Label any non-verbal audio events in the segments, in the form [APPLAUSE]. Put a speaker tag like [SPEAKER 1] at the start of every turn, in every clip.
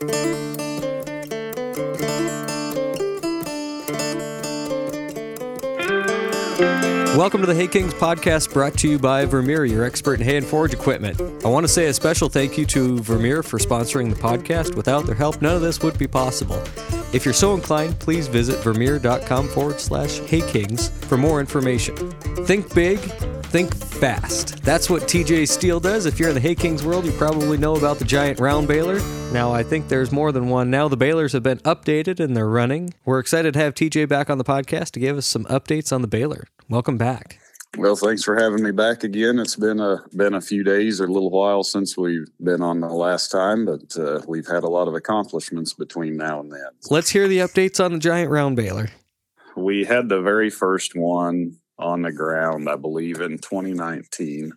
[SPEAKER 1] Welcome to the Hay Kings podcast brought to you by Vermeer, your expert in hay and forage equipment. I want to say a special thank you to Vermeer for sponsoring the podcast. Without their help, none of this would be possible. If you're so inclined, please visit vermeer.com forward slash haykings for more information. Think big, think fast. That's what TJ Steele does. If you're in the Hay Kings world, you probably know about the giant round baler. Now, I think there's more than one now. The balers have been updated and they're running. We're excited to have TJ back on the podcast to give us some updates on the baler. Welcome back.
[SPEAKER 2] Well, thanks for having me back again. It's been a been a few days or a little while since we've been on the last time, but uh, we've had a lot of accomplishments between now and then.
[SPEAKER 1] Let's hear the updates on the giant round baler.
[SPEAKER 2] We had the very first one on the ground, I believe, in 2019,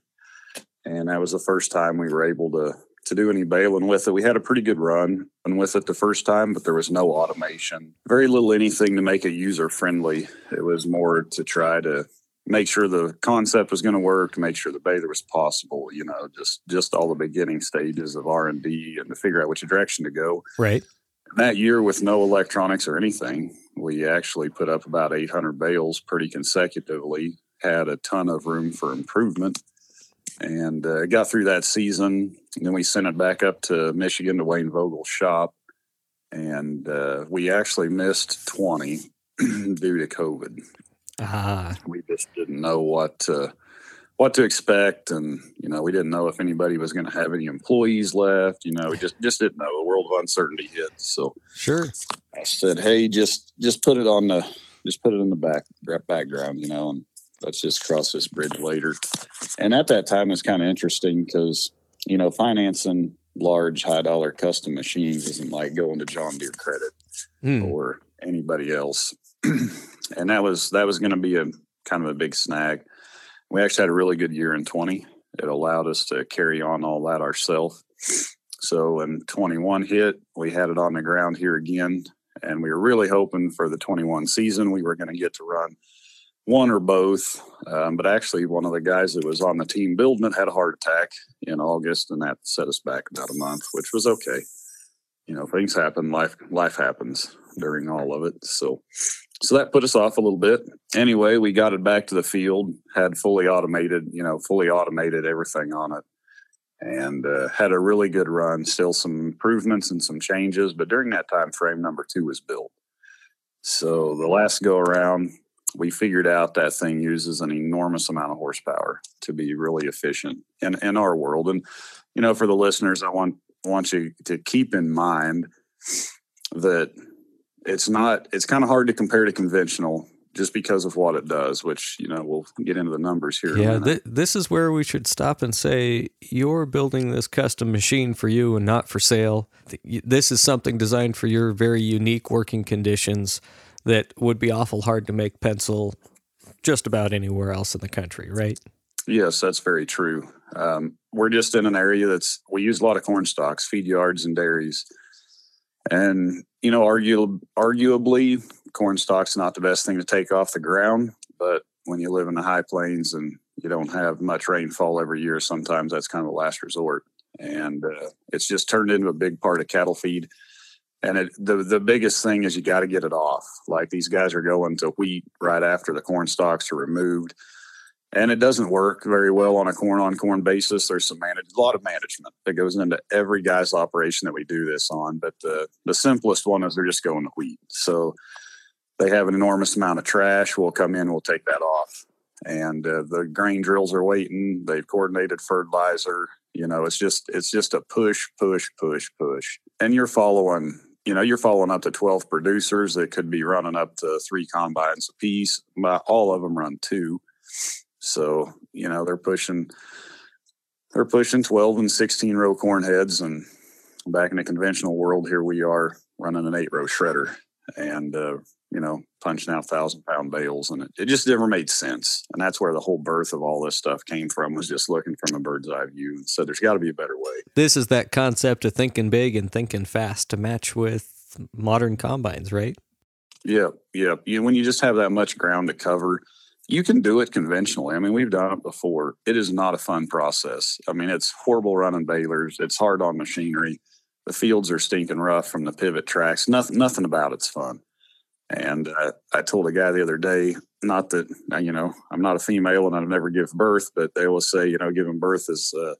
[SPEAKER 2] and that was the first time we were able to to do any baling with it. We had a pretty good run and with it the first time, but there was no automation, very little anything to make it user friendly. It was more to try to make sure the concept was going to work, make sure the baler was possible. You know, just just all the beginning stages of R and D and to figure out which direction to go.
[SPEAKER 1] Right.
[SPEAKER 2] That year, with no electronics or anything, we actually put up about 800 bales pretty consecutively. Had a ton of room for improvement and uh, got through that season. And then we sent it back up to Michigan to Wayne Vogel's shop, and uh, we actually missed 20 [CLEARS THROAT] due to COVID.
[SPEAKER 1] Ah,
[SPEAKER 2] We just didn't know what to, what to expect, and you know we didn't know if anybody was going to have any employees left. You know, we just just didn't know. The world of uncertainty hit. So
[SPEAKER 1] sure.
[SPEAKER 2] I said, "Hey, just just put it on the just put it in the back background, you know, and let's just cross this bridge later." And at that time, it's kind of interesting because you know financing large high dollar custom machines isn't like going to John Deere Credit
[SPEAKER 1] Hmm.
[SPEAKER 2] or anybody else, [CLEARS THROAT] and that was that was going to be a kind of a big snag. We actually had a really good year in twenty. It allowed us to carry on all that ourselves. So when 21 hit, we had it on the ground here again and we were really hoping for the 21 season we were going to get to run one or both um, but actually one of the guys that was on the team building it had a heart attack in august and that set us back about a month which was okay you know things happen life life happens during all of it so so that put us off a little bit anyway we got it back to the field had fully automated you know fully automated everything on it and uh, had a really good run. Still some improvements and some changes, but during that time frame, number two was built. So the last go around, we figured out that thing uses an enormous amount of horsepower to be really efficient in, in our world. And you know, for the listeners, I want want you to keep in mind that it's not it's kind of hard to compare to conventional just because of what it does, which you know we'll get into the numbers here.
[SPEAKER 1] Yeah, th- this is where we should stop and say you're building this custom machine for you and not for sale. This is something designed for your very unique working conditions that would be awful hard to make pencil just about anywhere else in the country, right?
[SPEAKER 2] Yes, that's very true. Um, we're just in an area that's we use a lot of corn stalks, feed yards, and dairies, and you know, argu- arguably, corn stalks not the best thing to take off the ground. But when you live in the high plains and you don't have much rainfall every year, sometimes that's kind of a last resort, and uh, it's just turned into a big part of cattle feed. And it, the the biggest thing is you got to get it off. Like these guys are going to wheat right after the corn stalks are removed and it doesn't work very well on a corn on corn basis. There's some manage a lot of management that goes into every guy's operation that we do this on. But the the simplest one is they're just going to wheat. So they have an enormous amount of trash. We'll come in, we'll take that off, and uh, the grain drills are waiting. They've coordinated fertilizer. You know, it's just it's just a push, push, push, push, and you're following. You know, you're following up to 12 producers that could be running up to three combines apiece. But all of them run two. So, you know, they're pushing they're pushing 12 and 16 row corn heads and back in the conventional world here we are running an eight row shredder and uh, you know, punching out thousand pound bales and it, it just never made sense. And that's where the whole birth of all this stuff came from was just looking from a bird's eye view. And so there's got to be a better way.
[SPEAKER 1] This is that concept of thinking big and thinking fast to match with modern combines, right?
[SPEAKER 2] Yep, yep. You, when you just have that much ground to cover, you can do it conventionally. I mean, we've done it before. It is not a fun process. I mean, it's horrible running balers. It's hard on machinery. the fields are stinking rough from the pivot tracks. Nothing, nothing about it's fun. And uh, I told a guy the other day, not that uh, you know I'm not a female and I've never give birth, but they always say you know giving birth is uh,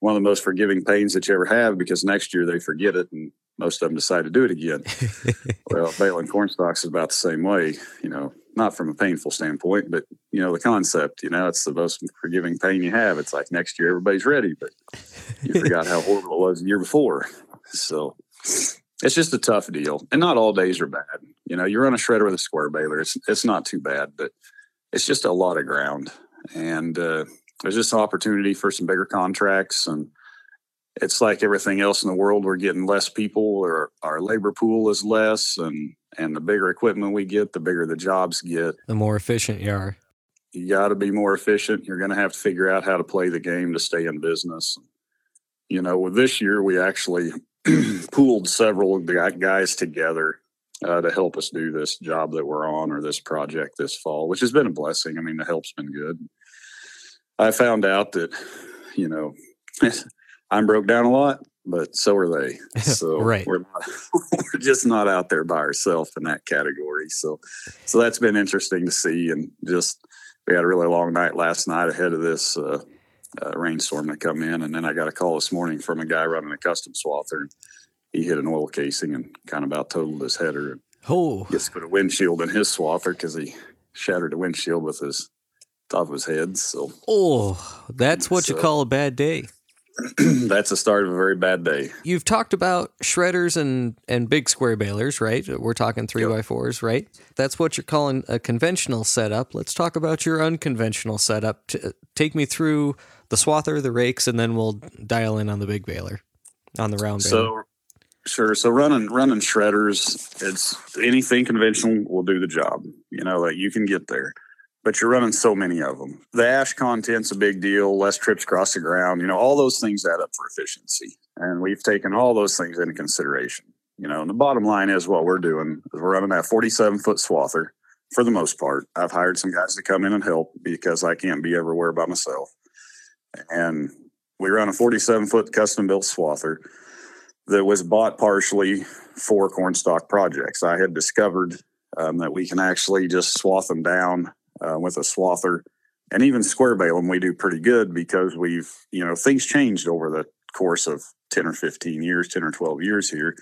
[SPEAKER 2] one of the most forgiving pains that you ever have because next year they forget it and most of them decide to do it again. [LAUGHS] well, baling corn stalks is about the same way. You know, not from a painful standpoint, but you know the concept. You know, it's the most forgiving pain you have. It's like next year everybody's ready, but you forgot how horrible it was the year before. So it's just a tough deal, and not all days are bad. You know, you run a shredder with a square baler, it's it's not too bad, but it's just a lot of ground, and uh, there's just an opportunity for some bigger contracts, and it's like everything else in the world. We're getting less people, or our labor pool is less, and and the bigger equipment we get, the bigger the jobs get.
[SPEAKER 1] The more efficient you are.
[SPEAKER 2] You got to be more efficient. You're going to have to figure out how to play the game to stay in business. You know, with this year, we actually [CLEARS THROAT] pooled several guys together uh, to help us do this job that we're on or this project this fall, which has been a blessing. I mean, the help's been good. I found out that, you know, [LAUGHS] I'm broke down a lot, but so are they. [LAUGHS] So
[SPEAKER 1] right.
[SPEAKER 2] we're, not, [LAUGHS] we're just not out there by ourselves in that category. So, so that's been interesting to see. And just, we had a really long night last night ahead of this uh, uh, rainstorm that come in. And then I got a call this morning from a guy running a custom swather. And He hit an oil casing and kind of about totaled his header. And
[SPEAKER 1] oh,
[SPEAKER 2] gets put a windshield in his swather because he shattered the windshield with his top of his head. So,
[SPEAKER 1] oh, that's what so, you call a bad day. [CLEARS THROAT]
[SPEAKER 2] that's the start of a very bad day.
[SPEAKER 1] You've talked about shredders and and big square balers, right? We're talking three yep. by fours, right? That's what you're calling a conventional setup. Let's talk about your unconventional setup. Take me through the swather, the rakes, and then we'll dial in on the big baler, on the round baler.
[SPEAKER 2] So, sure. So running running shredders, it's anything conventional will do the job. You know, like you can get there, but you're running so many of them. The ash content's a big deal. Less trips across the ground. You know, all those things add up for efficiency, and we've taken all those things into consideration. You know, and the bottom line is what we're doing is we're running that 47 foot swather for the most part. I've hired some guys to come in and help because I can't be everywhere by myself and we run a 47 foot custom built swather that was bought partially for cornstalk projects. I had discovered um, that we can actually just swath them down uh, with a swather and even square bale them. We do pretty good because we've, you know, things changed over the course of 10 or 15 years, 10 or 12 years here,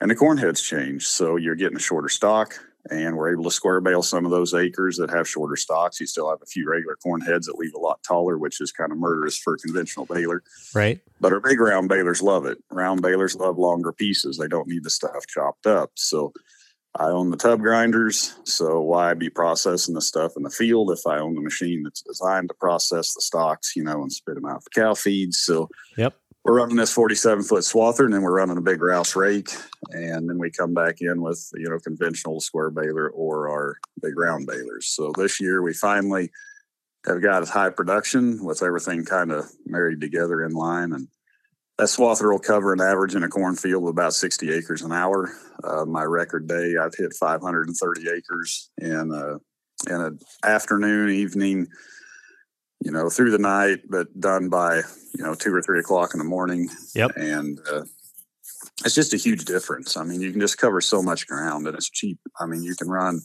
[SPEAKER 2] and the corn heads changed. So you're getting a shorter stalk and we're able to square bale some of those acres that have shorter stalks. You still have a few regular corn heads that leave a lot taller, which is kind of murderous for a conventional baler.
[SPEAKER 1] Right.
[SPEAKER 2] But our big round balers love it. Round balers love longer pieces. They don't need the stuff chopped up. So I own the tub grinders. So why be processing the stuff in the field if I own the machine that's designed to process the stalks, you know, and spit them out for cow feeds? So
[SPEAKER 1] yep
[SPEAKER 2] we're running this 47 foot swather and then we're running a big Rowse rake. And then we come back in with, you know, conventional square baler or our big round balers. So this year we finally have got as high production with everything kind of married together in line. And that swather will cover an average in a cornfield of about 60 acres an hour. Uh, my record day, I've hit 530 acres in a, in an afternoon, evening, you know, through the night, but done by, you know, two or three o'clock in the morning.
[SPEAKER 1] Yep.
[SPEAKER 2] And uh, it's just a huge difference. I mean, you can just cover so much ground and it's cheap. I mean, you can run,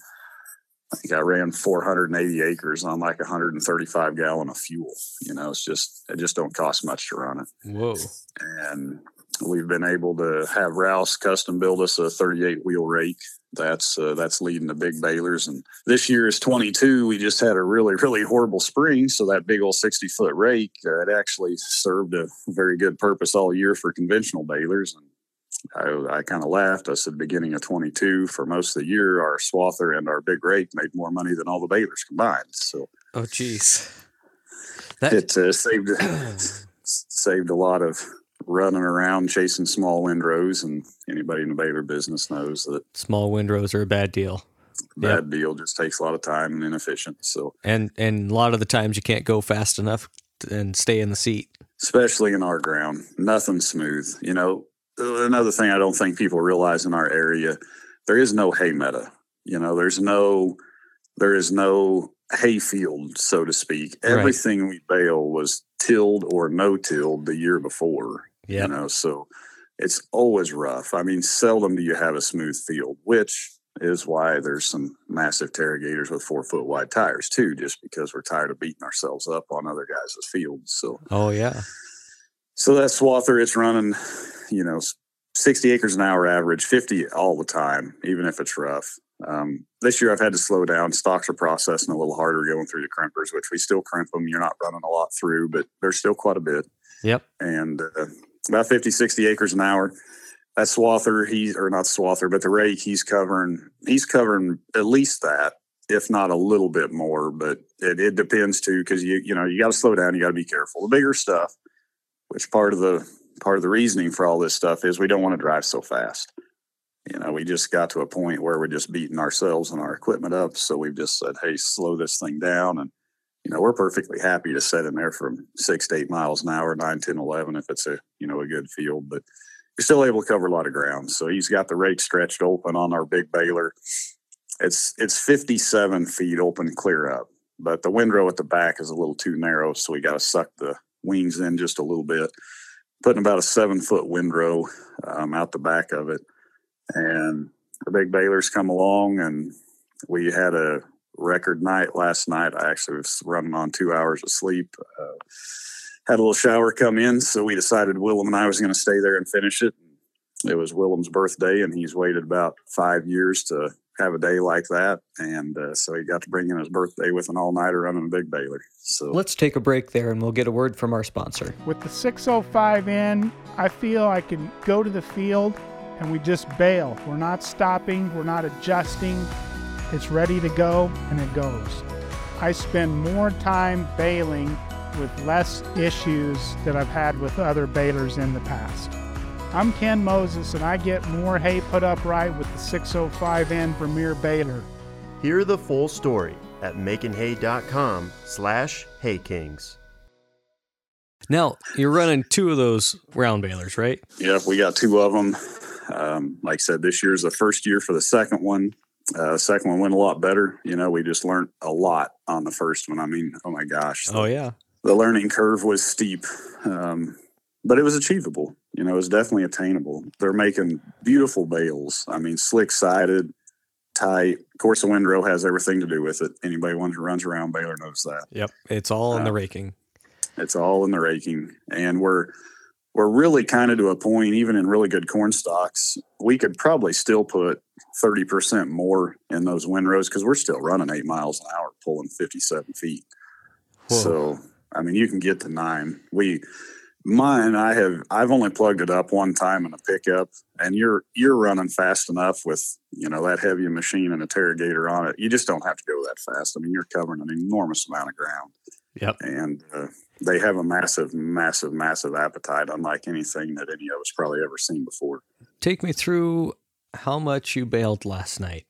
[SPEAKER 2] I think I ran 480 acres on like 135 gallon of fuel. You know, it's just, it just don't cost much to run it.
[SPEAKER 1] Whoa.
[SPEAKER 2] And we've been able to have Rowse custom build us a 38 wheel rake that's uh, that's leading the big balers. And this year is 22. We just had a really really horrible spring, so that big old 60 foot rake uh, it actually served a very good purpose all year for conventional balers. And I, I kind of laughed. I said, beginning of 22, for most of the year, our swather and our big rake made more money than all the balers combined. So,
[SPEAKER 1] oh, geez,
[SPEAKER 2] that it uh, saved [CLEARS THROAT] saved a lot of running around chasing small windrows, and anybody in the baler business knows that
[SPEAKER 1] small windrows are a bad deal.
[SPEAKER 2] Bad yep. deal. Just takes a lot of time and inefficient. So
[SPEAKER 1] and and a lot of the times you can't go fast enough and stay in the seat.
[SPEAKER 2] Especially in our ground, nothing smooth. You know, another thing I don't think people realize in our area, there is no hay meadow. You know, there's no there is no hay field, so to speak. Everything we bale was tilled or no tilled the year before.
[SPEAKER 1] Yeah.
[SPEAKER 2] You know, so it's always rough. I mean, seldom do you have a smooth field, which is why there's some massive Tailgaters with four foot wide tires too, just because we're tired of beating ourselves up on other guys' fields. So,
[SPEAKER 1] oh yeah.
[SPEAKER 2] So that swather, it's running, you know, 60 acres an hour average, 50 all the time, even if it's rough. Um, this year I've had to slow down. Stalks are processing a little harder going through the crimpers, which we still crimp them. You're not running a lot through, but there's still quite a bit.
[SPEAKER 1] Yep.
[SPEAKER 2] And uh, about 50, 60 acres an hour. That swather, he's or not swather, but the rake, he's covering, he's covering at least that, if not a little bit more. But it, it depends too, because you you know you got to slow down. You got to be careful. The bigger stuff, which part of the part of the reasoning for all this stuff is we don't want to drive so fast. You know, we just got to a point where we're just beating ourselves and our equipment up. So we've just said, hey, slow this thing down. And, you know, we're perfectly happy to set in there from six to eight miles an hour, nine, 10, 11, if it's a, you know, a good field. But you're still able to cover a lot of ground. So he's got the rake stretched open on our big baler. It's it's 57 feet open clear up, but the windrow at the back is a little too narrow, so we got to suck the wings in just a little bit. Putting about a seven foot windrow um, out the back of it, and the big balers come along, and we had a record night last night. I actually was running on two hours of sleep. Uh, had a little shower come in, so we decided Willem and I was going to stay there and finish it. It was Willem's birthday, and he's waited about five years to have a day like that, and uh, so he got to bring in his birthday with an all-nighter running a big baler. So
[SPEAKER 1] let's take a break there, and we'll get a word from our sponsor.
[SPEAKER 3] With the 605N, I feel I can go to the field and we just bale. We're not stopping, we're not adjusting. It's ready to go, and it goes. I spend more time baling with less issues that I've had with other balers in the past. I'm Ken Moses, and I get more hay put up right with the 605N Vermeer baler.
[SPEAKER 4] Hear the full story at makinhay.com slash haykings.
[SPEAKER 1] Now, you're running two of those round balers, right?
[SPEAKER 2] Yeah, we got two of them. Um, like I said, this year is the first year for the second one. Uh, second one went a lot better. You know, we just learned a lot on the first one. I mean, oh my gosh.
[SPEAKER 1] The, oh, yeah.
[SPEAKER 2] The learning curve was steep, um, but it was achievable. You know, is definitely attainable. They're making beautiful bales. I mean, slick sided, tight. Of course, the windrow has everything to do with it. Anybody who runs around baler knows that.
[SPEAKER 1] Yep. It's all in the uh, raking.
[SPEAKER 2] It's all in the raking. And we're, we're really kind of to a point, even in really good corn stalks, we could probably still put 30% more in those windrows because we're still running eight miles an hour, pulling 57 feet. Whoa. So, I mean, you can get to nine. We, mine, I have, I've only plugged it up one time in a pickup and you're, you're running fast enough with, you know, that heavy machine and a Tailgater on it. You just don't have to go that fast. I mean, you're covering an enormous amount of ground.
[SPEAKER 1] Yep.
[SPEAKER 2] And, uh, they have a massive, massive, massive appetite, unlike anything that any of us probably ever seen before.
[SPEAKER 1] Take me through how much you baled last night,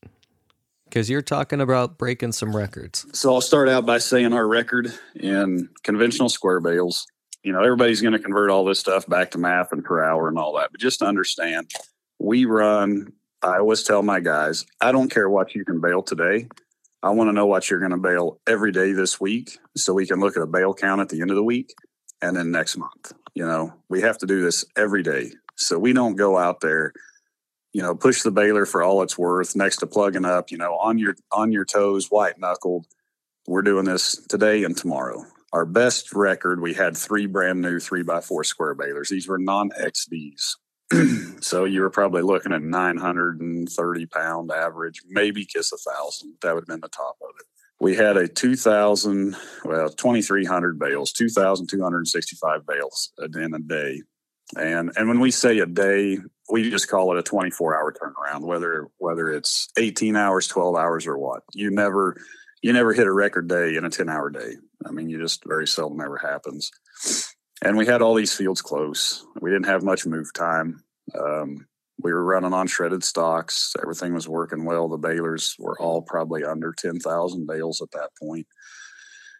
[SPEAKER 1] because you're talking about breaking some records.
[SPEAKER 2] So I'll start out by saying our record in conventional square bales. You know, everybody's going to convert all this stuff back to math and per hour and all that, but just to understand, we run. I always tell my guys, I don't care what you can bale today. I want to know what you're going to bale every day this week so we can look at a bale count at the end of the week and then next month. You know, we have to do this every day. So we don't go out there, you know, push the baler for all it's worth next to plugging up, you know, on your on your toes, white knuckled. We're doing this today and tomorrow. Our best record, we had three brand new three by four square balers. These were non XDs. [CLEARS THROAT] so you were probably looking at 930 pound average, maybe kiss a thousand. That would have been the top of it. We had a 2,000, well, 2,300 bales, 2,265 bales in a day. And and when we say a day, we just call it a 24 hour turnaround, whether whether it's 18 hours, 12 hours, or what. You never you never hit a record day in a 10 hour day. I mean, you just very seldom ever happens and we had all these fields close. We didn't have much move time. Um, we were running on shredded stalks. Everything was working well. The balers were all probably under 10,000 bales at that point.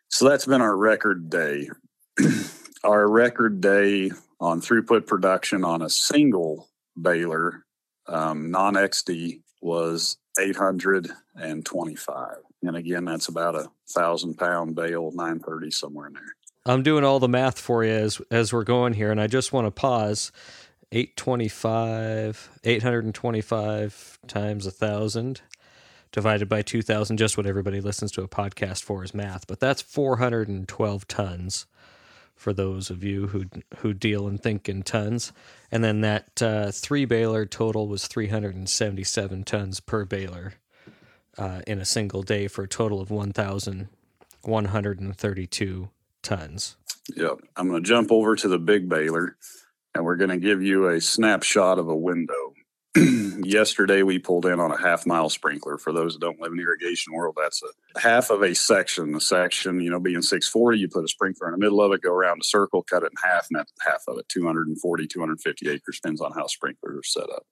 [SPEAKER 2] So that's been our record day. [CLEARS THROAT] our record day on throughput production on a single baler, um, non XD, was 825. And again, that's about a thousand pound bale, 930, somewhere in there.
[SPEAKER 1] I'm doing all the math for you as as we're going here, and I just want to pause 825, 825 times a thousand divided by 2000, just what everybody listens to a podcast for is math, but that's 412 tons for those of you who who deal and think in tons. And then that uh, three baler total was 377 tons per baler uh, in a single day for a total of 1,132 tons.
[SPEAKER 2] Yep. I'm going to jump over to the big baler and we're going to give you a snapshot of a window. [CLEARS THROAT] Yesterday, we pulled in on a half mile sprinkler. For those that don't live in the irrigation world, that's a half of a section. The section, you know, being 640, you put a sprinkler in the middle of it, go around a circle, cut it in half, and that's half of it 240, 250 acres, depends on how sprinklers are set up.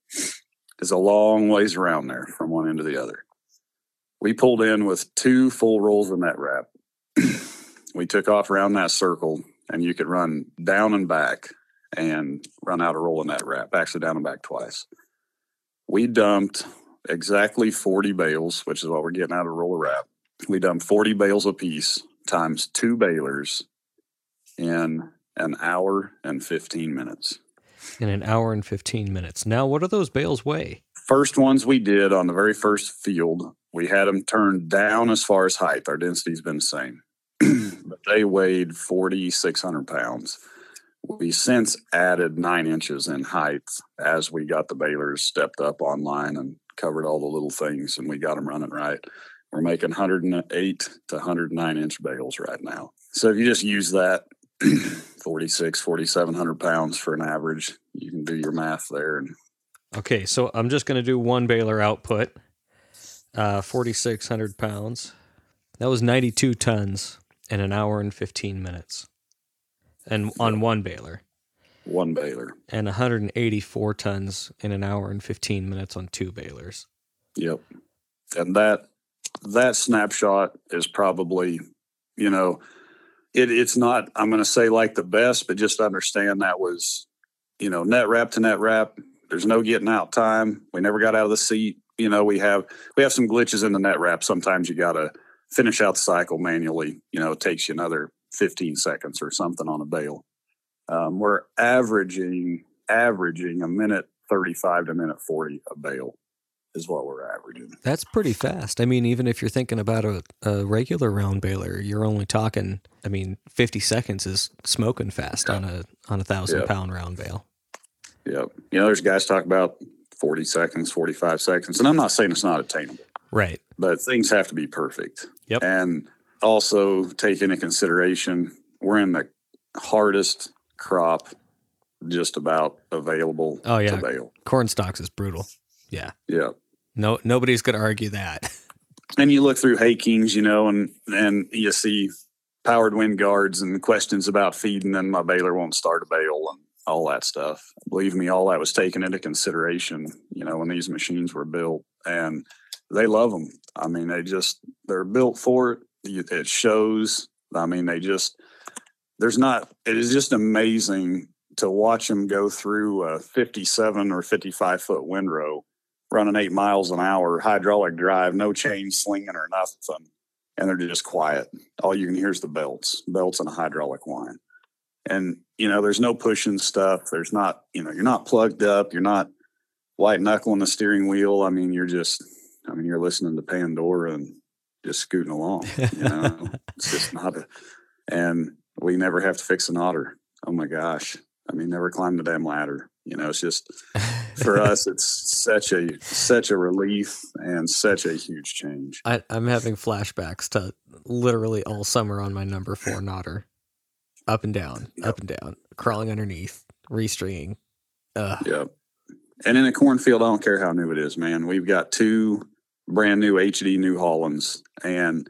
[SPEAKER 2] It's a long ways around there from one end to the other. We pulled in with two full rolls of net wrap. [CLEARS THROAT] we took off around that circle, and you could run down and back and run out a roll of net wrap, actually down and back twice. We dumped exactly 40 bales, which is what we're getting out of a roll of wrap. We dumped 40 bales a piece times two balers in an hour and 15 minutes.
[SPEAKER 1] In an hour and 15 minutes. Now, what do those bales weigh?
[SPEAKER 2] First ones we did on the very first field, we had them turned down as far as height. Our density's been the same, [CLEARS THROAT] but they weighed 4,600 pounds. We since added nine inches in height as we got the balers stepped up online and covered all the little things and we got them running right. We're making 108 to 109 inch bales right now. So if you just use that [CLEARS THROAT] 46, 4,700 pounds for an average, you can do your math there. And
[SPEAKER 1] Okay, so I'm just going to do one baler output, uh, 4,600 pounds. That was 92 tons in an hour and 15 minutes, and on one baler,
[SPEAKER 2] one baler.
[SPEAKER 1] and 184 tons in an hour and 15 minutes on two balers.
[SPEAKER 2] Yep. And that that snapshot is probably, you know, it, it's not I'm gonna say like the best, but just understand that was, you know, net wrap to net wrap. There's no getting out time. We never got out of the seat. You know, we have we have some glitches in the net wrap. Sometimes you gotta finish out the cycle manually. You know, it takes you another 15 seconds or something on a bale. Um, we're averaging averaging a minute 35 to a minute 40 a bale is what we're averaging.
[SPEAKER 1] That's pretty fast. I mean, even if you're thinking about a, a regular round baler, you're only talking. I mean, 50 seconds is smoking fast on a on a thousand
[SPEAKER 2] Yeah.
[SPEAKER 1] pound round bale.
[SPEAKER 2] Yep. You know, there's guys talk about 40 seconds, 45 seconds, and I'm not saying it's not attainable,
[SPEAKER 1] Right.
[SPEAKER 2] but things have to be perfect.
[SPEAKER 1] Yep.
[SPEAKER 2] And also take into consideration we're in the hardest crop just about available
[SPEAKER 1] Oh, yeah.
[SPEAKER 2] to bale.
[SPEAKER 1] Corn stalks is brutal. Yeah.
[SPEAKER 2] Yeah.
[SPEAKER 1] No, nobody's going to argue that. [LAUGHS]
[SPEAKER 2] and you look through Hay Kings, you know, and and you see powered wind guards and questions about feeding, and my baler won't start a bale and all that stuff. Believe me, all that was taken into consideration, you know, when these machines were built, and they love them. I mean, they just they're built for it. It shows. I mean, they just there's not. It is just amazing to watch them go through a 57 or 55 foot windrow running eight miles an hour, hydraulic drive, no chain slinging or nothing. And they're just quiet. All you can hear is the belts, belts and a hydraulic line. And, you know, there's no pushing stuff. There's not, you know, you're not plugged up. You're not white knuckling the steering wheel. I mean, you're just, I mean, you're listening to Pandora and just scooting along. You [LAUGHS] know, it's just not a, and we never have to fix a knotter. Oh my gosh. I mean, never climbed the damn ladder. You know, it's just, for [LAUGHS] us it's such a such a relief and such a huge change
[SPEAKER 1] I, I'm having flashbacks to literally all summer on my number four [LAUGHS] knotter, up and down, up and down, crawling underneath, restringing. Ugh.
[SPEAKER 2] yep and in a cornfield i don't care how new it is man we've got two brand new hd new hollands and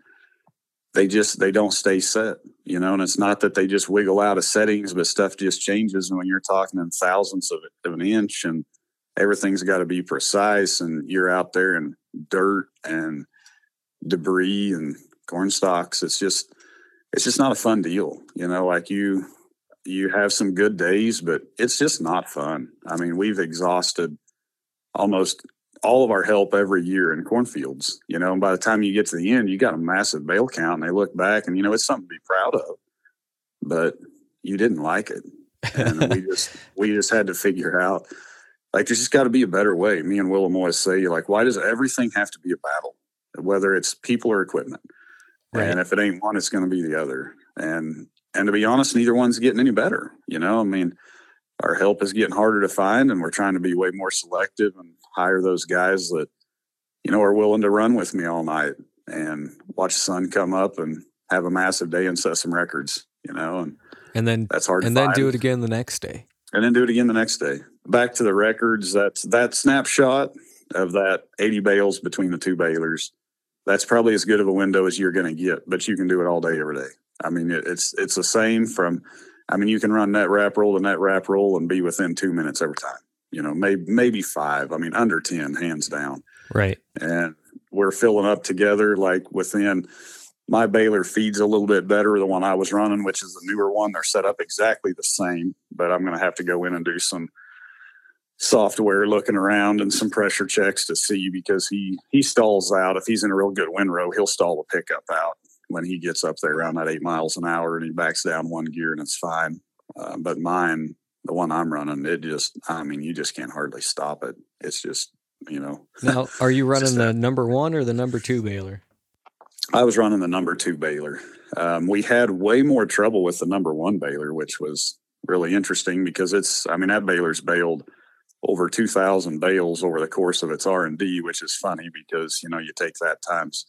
[SPEAKER 2] they just they don't stay set you know and it's not that they just wiggle out of settings but stuff just changes and when you're talking in thousandths of, of an inch and everything's got to be precise and you're out there in dirt and debris and corn stalks it's just it's just not a fun deal you know like you you have some good days but it's just not fun i mean we've exhausted almost all of our help every year in cornfields you know and by the time you get to the end you got a massive bale count and they look back and you know it's something to be proud of but you didn't like it and we [LAUGHS] just we just had to figure out like there's just got to be a better way. Me and Willem always say, you're like, why does everything have to be a battle, whether it's people or equipment?
[SPEAKER 1] Right.
[SPEAKER 2] And if it ain't one, it's going to be the other. And and to be honest, neither one's getting any better. You know, I mean, our help is getting harder to find, and we're trying to be way more selective and hire those guys that you know are willing to run with me all night and watch the sun come up and have a massive day and set some records. You know, and
[SPEAKER 1] And then
[SPEAKER 2] that's hard.
[SPEAKER 1] and then
[SPEAKER 2] find
[SPEAKER 1] do it again the next day.
[SPEAKER 2] and then do it again the next day. Back to the records. That's that snapshot of that 80 bales between the two balers. That's probably as good of a window as you're going to get, but you can do it all day, every day. I mean, it, it's it's the same from. I mean, you can run net wrap roll to net wrap roll and be within two minutes every time. You know, maybe maybe five. I mean, under ten, hands down.
[SPEAKER 1] Right.
[SPEAKER 2] And we're filling up together like within. My baler feeds a little bit better. Than the one I was running, which is the newer one, they're set up exactly the same, but I'm going to have to go in and do some software looking around and some pressure checks to see because he he stalls out if he's in a real good windrow he'll stall the pickup out when he gets up there around that eight miles an hour and he backs down one gear and it's fine uh, but mine the one i'm running it just i mean you just can't hardly stop it it's just you know [LAUGHS]
[SPEAKER 1] Now, are you running the number one or the number two baler?
[SPEAKER 2] I was running the number two baler. Um, we had way more trouble with the number one baler, which was really interesting because it's, I mean, that baler's baled over 2000 bales over the course of its R&D, which is funny because, you know, you take that times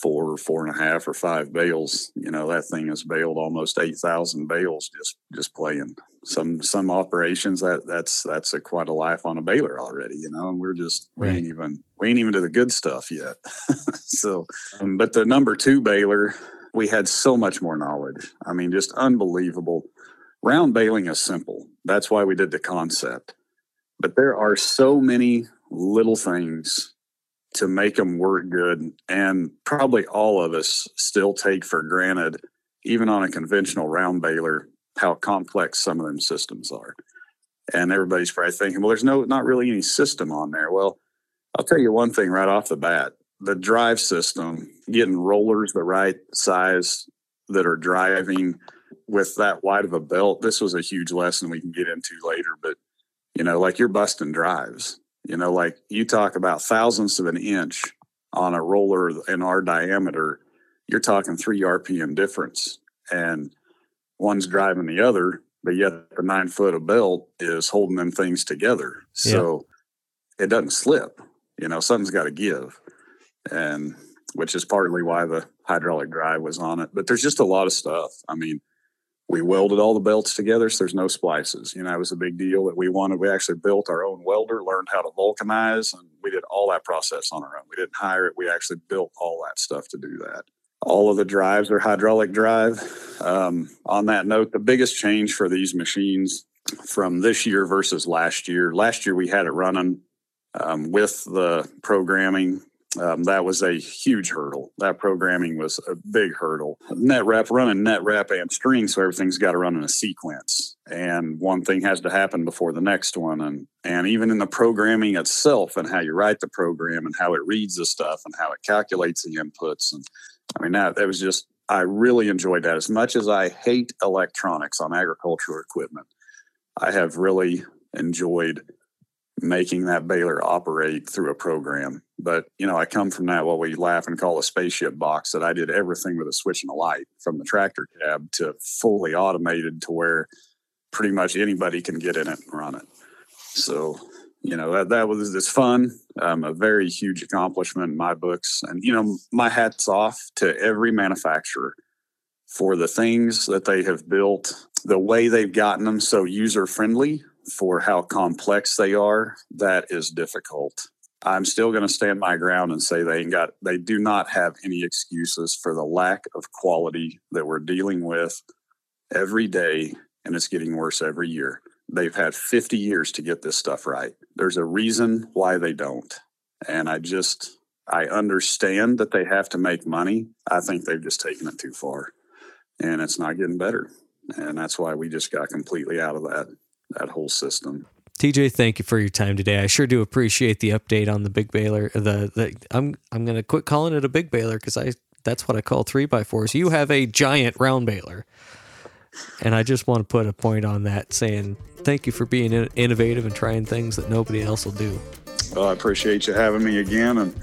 [SPEAKER 2] four, or four and a half or five bales, you know, that thing has baled almost 8,000 bales just, just playing some, some operations that that's, that's a quite a life on a baler already, you know, and we're just, we ain't even, we ain't even to the good stuff yet. [LAUGHS] so, um, but the number two baler, we had so much more knowledge. I mean, just unbelievable. Round baling is simple. That's why we did the concept. But there are so many little things to make them work good. And probably all of us still take for granted, even on a conventional round baler, how complex some of them systems are. And everybody's probably thinking, well, there's no, not really any system on there. Well, I'll tell you one thing right off the bat the drive system, getting rollers the right size that are driving with that wide of a belt. This was a huge lesson we can get into later, but you know, like you're busting drives. You know, like you talk about thousandths of an inch on a roller in our diameter, you're talking three RPM difference. And one's driving the other, but yet the nine foot of belt is holding them things together. So it doesn't slip. You know, something's got to give. And which is partly why the hydraulic drive was on it. But there's just a lot of stuff. I mean, we welded all the belts together, so there's no splices. You know, it was a big deal that we wanted. We actually built our own welder, learned how to vulcanize, and we did all that process on our own. We didn't hire it. We actually built all that stuff to do that. All of the drives are hydraulic drive. Um, on that note, the biggest change for these machines from this year versus last year. Last year we had it running um, with the programming um, that was a huge hurdle. That programming was a big hurdle. Net wrap running net wrap and string, so everything's got to run in a sequence, and one thing has to happen before the next one. And and even in the programming itself, and how you write the program, and how it reads the stuff, and how it calculates the inputs, and I mean that that was just I really enjoyed that. As much as I hate electronics on agricultural equipment, I have really enjoyed making that baler operate through a program. But you know, I come from that what we laugh and call a spaceship box that I did everything with a switch and a light from the tractor cab to fully automated to where pretty much anybody can get in it and run it. So, you know, that that was it's fun, um, a very huge accomplishment in my books. And you know, my hats off to every manufacturer for the things that they have built, the way they've gotten them so user friendly for how complex they are, that is difficult. I'm still going to stand my ground and say they ain't got, they do not have any excuses for the lack of quality that we're dealing with every day, and it's getting worse every year. They've had 50 years to get this stuff right. There's a reason why they don't. And I just, I understand that they have to make money. I think they've just taken it too far and it's not getting better. And that's why we just got completely out of that that whole system.
[SPEAKER 1] TJ, thank you for your time today. I sure do appreciate the update on the big baler. The, the I'm I'm gonna quit calling it a big baler because I that's what I call three by fours. You have a giant round baler. And I just want to put a point on that saying thank you for being innovative and trying things that nobody else will do.
[SPEAKER 2] Well, I appreciate you having me again and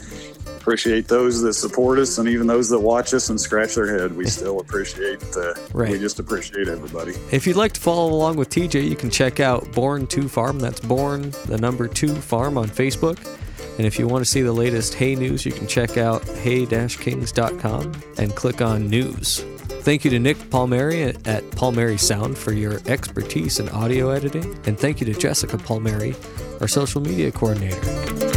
[SPEAKER 2] appreciate those that support us and even those that watch us and scratch their head. We still appreciate uh,
[SPEAKER 1] Right.
[SPEAKER 2] we just appreciate everybody.
[SPEAKER 1] If you'd like to follow along with TJ, you can check out Born 2 Farm. That's Born, the number 2 Farm on Facebook. And if you want to see the latest hay news, you can check out hay-kings.com and click on news. Thank you to Nick Palmieri at at Palmieri Sound for your expertise in audio editing. And thank you to Jessica Palmieri, our social media coordinator.